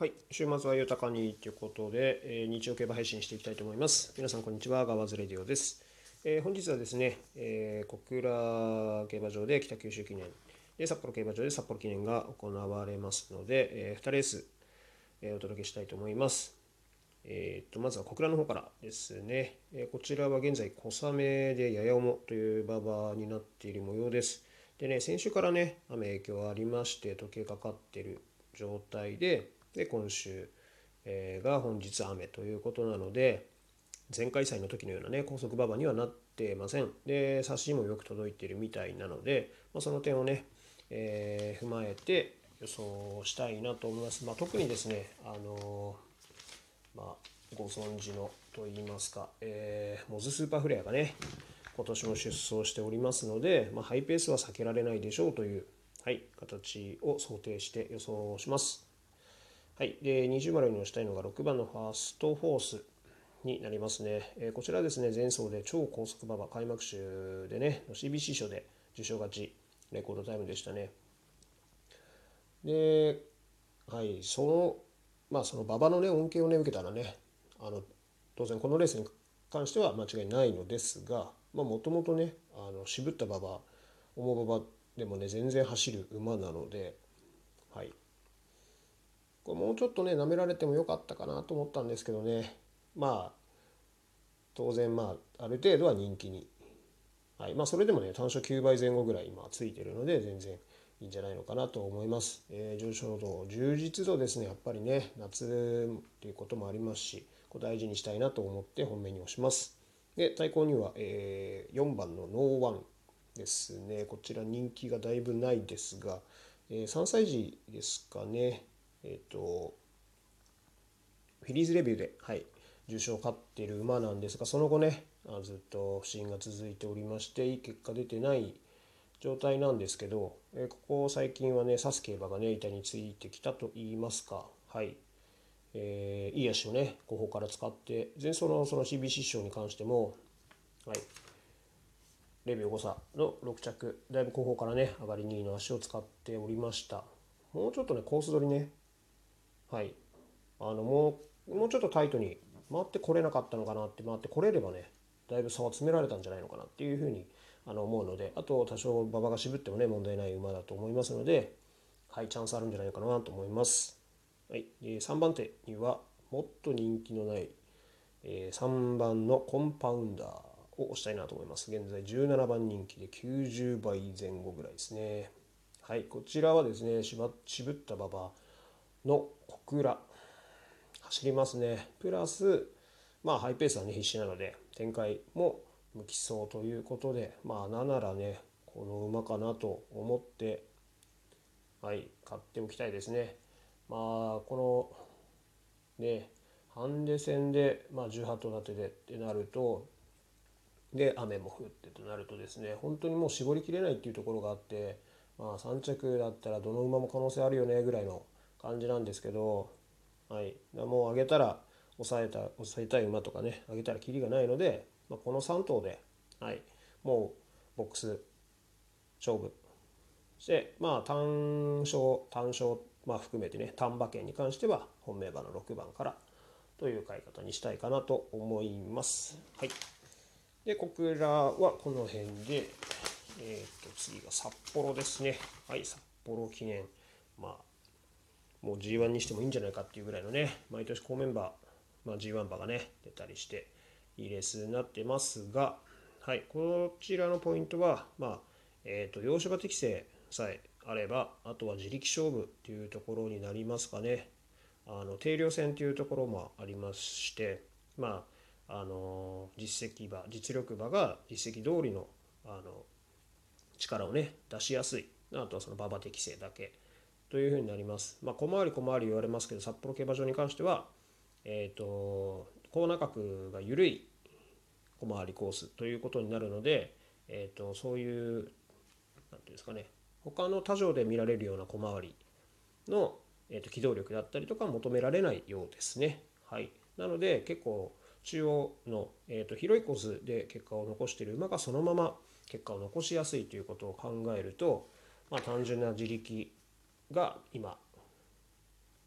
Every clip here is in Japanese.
はい、週末は豊かにということで、えー、日曜競馬配信していきたいと思います。皆さん、こんにちは。ガワズレディオです。えー、本日はですね、えー、小倉競馬場で北九州記念、で札幌競馬場で札幌記念が行われますので、えー、2レース、えー、お届けしたいと思います。えー、とまずは小倉の方からですね、えー、こちらは現在小雨でやや重という馬場になっている模様です。でね、先週からね、雨影響ありまして、時計かかっている状態で、で今週、え、が本日雨ということなので前回祭の時のようなね高速馬場にはなってませんで冊子もよく届いているみたいなので、まあ、その点をね、えー、踏まえて予想したいなと思います、まあ、特にですねあのー、まあ、ご存知のと言いますか、えー、モズスーパーフレアがね今年も出走しておりますので、まあ、ハイペースは避けられないでしょうという、はい、形を想定して予想します。はい、で20丸に押したいのが6番のファーストフォースになりますね。えー、こちらですね、前走で超高速馬場開幕週でね、CBC 賞で受賞勝ち、レコードタイムでしたね。で、はい、その、まあその馬場のね、恩恵をね、受けたらね、あの、当然このレースに関しては間違いないのですが、まあもともとね、あの渋った馬場、重馬場でもね、全然走る馬なので、はい、これもうちょっとね舐められてもよかったかなと思ったんですけどね。まあ当然まあある程度は人気に、はい。まあ、それでもね単勝9倍前後ぐらい今ついてるので全然いいんじゃないのかなと思います、えー、上昇度充実度ですねやっぱりね。夏っていうこともありますしこう大事にしたいなと思って本命に押します。で対抗には、えー、4番のノーワンですね。こちら人気がだいぶないですが、えー、3歳児ですかね。えっ、ー、と、フィリーズレビューで、はい、受賞を勝っている馬なんですが、その後ね、ずっと不振が続いておりまして、いい結果出てない状態なんですけど、えここ最近はね、指す競馬がね、板についてきたと言いますか、はい、えー、いい足をね、後方から使って、前走のその CBC 賞に関しても、はい、0秒誤差の6着、だいぶ後方からね、上がり2位の足を使っておりました。もうちょっとね、コース取りね、はい、あのもうもうちょっとタイトに回ってこれなかったのかなって回ってこれればねだいぶ差は詰められたんじゃないのかなっていうふうにあの思うのであと多少馬場が渋ってもね問題ない馬だと思いますのではいチャンスあるんじゃないかなと思います。はい、で3番手にはもっと人気のない、えー、3番のコンパウンダーを押したいなと思います。現在17番人気で90倍前後ぐらいですね。はい、こちらはですね、渋った馬場の小倉。走りますね。プラスまあハイペースはね必死なので展開も向きそうということでまあ7ならねこの馬かなと思ってはい買っておきたいですね。まあこのねハンデ戦で、まあ、18頭立てでってなるとで雨も降ってとなるとですね本当にもう絞りきれないっていうところがあってまあ3着だったらどの馬も可能性あるよねぐらいの感じなんですけど、はい、もう上げたら抑えた抑えたい馬とかね上げたらキリがないので、まあ、この3頭で、はい、もうボックス勝負してまあ単勝単勝、まあ、含めてね単馬券に関しては本命馬の6番からという買い方にしたいかなと思います。はい、で小倉はこの辺で、えー、と次が札幌ですね。はい、札幌記念。まあもう G1 にしてもいいんじゃないかっていうぐらいのね、毎年高メンバー、まあ、G1 馬がね、出たりして、いいレースになってますが、はい、こちらのポイントは、まあ、えっ、ー、と、洋芝適正さえあれば、あとは自力勝負っていうところになりますかね。あの定量戦というところもありまして、まあ、あの実績馬、実力馬が実績通りのあの力をね、出しやすい。あとはその馬場適正だけというふうになります。まあ、小回り小回り言われますけど、札幌競馬場に関しては、えっ、ー、と、コーナー角が緩い小回りコースということになるので、えっ、ー、と、そういう、なんていうんですかね、他の他場で見られるような小回りの、えーと、機動力だったりとか求められないようですね。はい。なので、結構、中央の、えーと、広いコースで結果を残している馬がそのまま結果を残しやすいということを考えると、まあ、単純な自力が今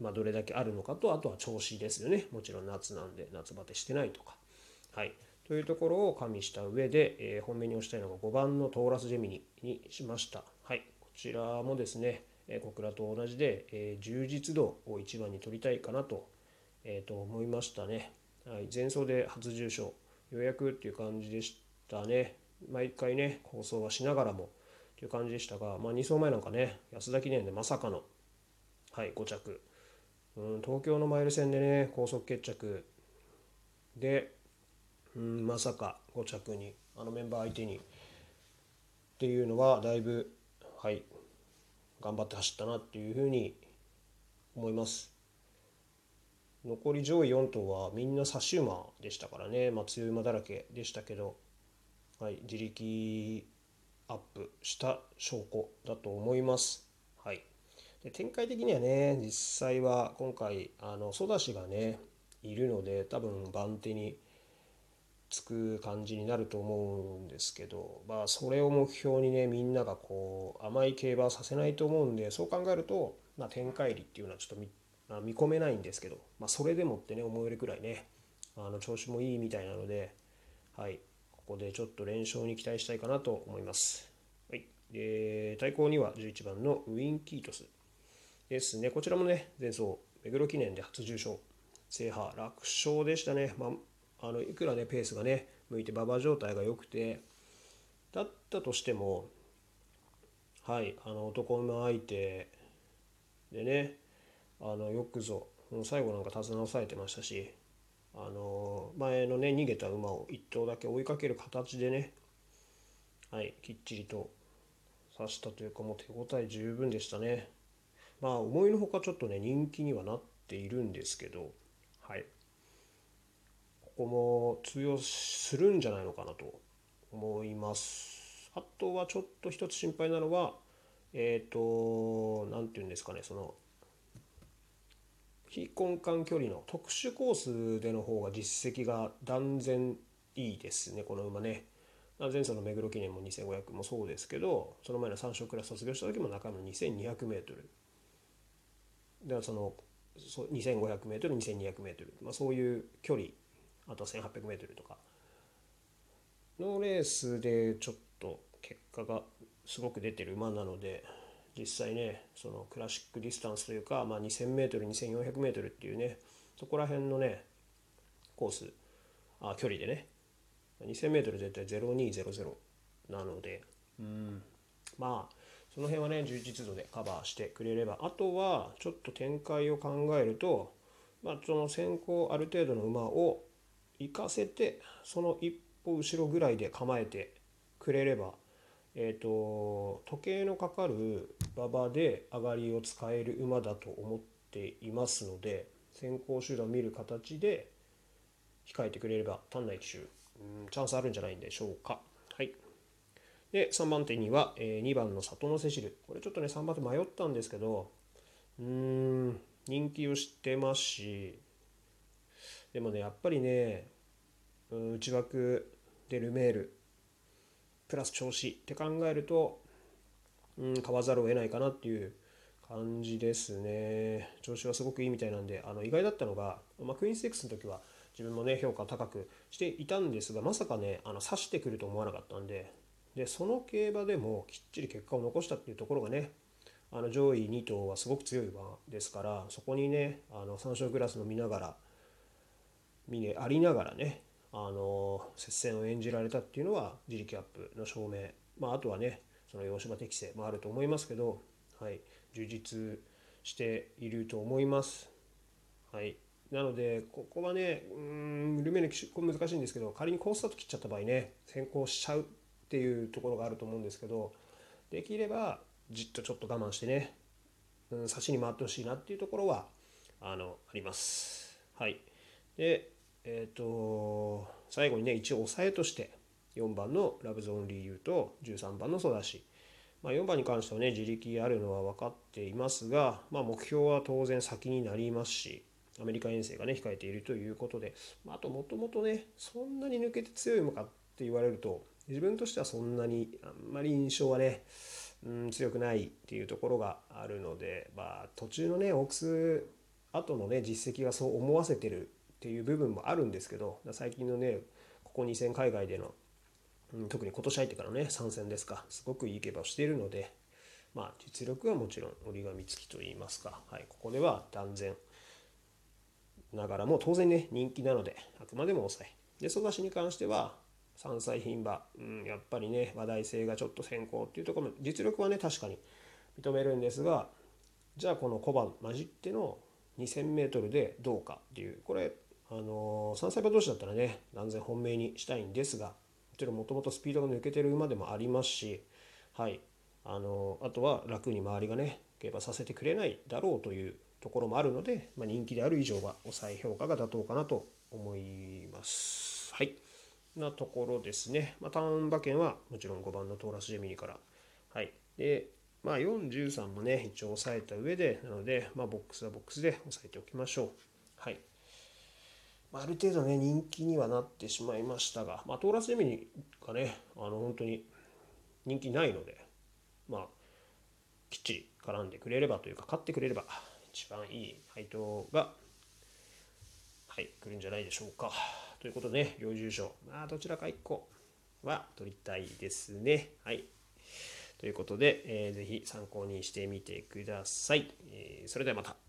まあ、どれだけあるのかとあとは調子ですよねもちろん夏なんで夏バテしてないとか。はいというところを加味した上で、えー、本命に押したいのが5番のトーラスジェミニにしました。はい、こちらもですね、えー、小倉と同じで、えー、充実度を一番に取りたいかなと,、えー、と思いましたね。はい、前走で初重賞、ようやくっていう感じでしたね。毎回ね、構想はしながらもという感じでしたが、まあ、2走前なんかね、安田記念でまさかの、はい、5着。うん、東京のマイル戦でね、高速決着で、うん、まさか5着にあのメンバー相手にっていうのはだいぶはい頑張って走ったなっていうふうに思います残り上位4頭はみんな差し馬でしたからね、まあ、強い馬だらけでしたけど、はい、自力アップした証拠だと思います。はい、で展開的にはね実際は今回あのソダシがねいるので多分番手につく感じになると思うんですけど、まあ、それを目標にねみんながこう甘い競馬させないと思うんでそう考えると、まあ、展開利っていうのはちょっと見,、まあ、見込めないんですけど、まあ、それでもってね思えるくらいねあの調子もいいみたいなので、はい、こでちょっと連勝に期待したいかなと思います。はい、で対抗には11番のウィン・キートスですね。こちらもね前走目黒記念で初重賞制覇楽勝でしたね。まああのいくらねペースがね向いて馬場状態が良くてだったとしてもはいあの男馬相手でねあのよくぞ最後なんか手綱を抑えてましたしあの前のね逃げた馬を1頭だけ追いかける形でねはいきっちりと刺したというかもう手応え十分でしたねまあ思いのほかちょっとね人気にはなっているんですけどはいここも通用するんじゃないのかなと思います。あとはちょっと一つ心配なのは、えっ、ー、と、何て言うんですかね、その、非根幹距離の特殊コースでの方が実績が断然いいですね、この馬ね。前走の目黒記念も2500もそうですけど、その前の3勝クラス卒業した時も中山の 2200m。ではその 2500m、2200m、まあ、そういう距離あと 1800m とかのレースでちょっと結果がすごく出てる馬なので実際ねそのクラシックディスタンスというか、まあ、2000m2400m っていうねそこら辺のねコースあ距離でね 2000m 絶対0200なのでうん。まあその辺はね充実度でカバーしてくれればあとはちょっと展開を考えるとまあその先行ある程度の馬を行かせてその一歩後ろぐらいで構えてくれれば、えーと、時計のかかる馬場で上がりを使える馬だと思っていますので先行集団を見る形で控えてくれれば単内騎手うんチャンスあるんじゃないんでしょうか。はい、で3番手には、えー、2番の里のセシルこれちょっとね3番手迷ったんですけどうん人気を知ってますしでもねやっぱりね内枠でルメールプラス調子って考えると、うん、買わざるを得ないかなっていう感じですね。調子はすごくいいみたいなんであの意外だったのが、まあ、クイーンステックスの時は自分もね評価高くしていたんですがまさかねあの刺してくると思わなかったんででその競馬でもきっちり結果を残したっていうところがねあの上位2頭はすごく強い馬ですからそこにねあの3勝クラスの見ながら見ねありながらねあの接戦を演じられたっていうのは自力アップの証明、まあ、あとはねその洋芝適性もあると思いますけど、はい、充実していると思います。はい、なのでここはねうんルメネこれ難しいんですけど仮にコースタート切っちゃった場合ね先行しちゃうっていうところがあると思うんですけどできればじっとちょっと我慢してね、うん、差しに回ってほしいなっていうところはあのあります。はい、でえっ、ー、と最後にね一応抑えとして4番のラブゾーンリーユーと13番のソダシ、まあ、4番に関してはね自力あるのは分かっていますが、まあ、目標は当然先になりますしアメリカ遠征がね控えているということで、まあ、あともともとねそんなに抜けて強いのかって言われると自分としてはそんなにあんまり印象はね、うん、強くないっていうところがあるので、まあ、途中のねオークス後のね実績がそう思わせてるっていう部分もあるんですけど最近のねここ2戦海外での、うん、特に今年入ってからね3戦ですか。すごくいい競馬をしているのでまあ実力はもちろん折り紙付きといいますか、はい、ここでは断然ながらも当然ね人気なのであくまでも抑え。でソダシに関しては3歳牝馬、うん、やっぱりね話題性がちょっと先行っていうところも実力はね確かに認めるんですがじゃあこの小判混じっての 2000m でどうかっていうこれあの、3歳馬同士だったらね断然本命にしたいんですがもちろんもともとスピードが抜けてる馬でもありますしはいあのー、あとは楽に周りがね競馬させてくれないだろうというところもあるので、まあ、人気である以上は抑え評価が妥当かなと思います。はい。なところですね。まあ、ターン馬券はもちろん5番のトーラス・ジェミニから。はい。で、まあ、4、13もね、一応押さえた上で、なので、まあ、ボックスはボックスで押さえておきましょう。はい。あ、る程度ね、人気にはなってしまいましたが、まあ、トーラス・ジェミニがね、あの、本当に人気ないので、まあ、きっちり絡んでくれればというか、勝ってくれれば、一番いい配当が、はい、来るんじゃないでしょうか。ということで、ね、領収書、まあ、どちらか1個は取りたいですね。はい。ということで、えー、ぜひ参考にしてみてください。えー、それではまた。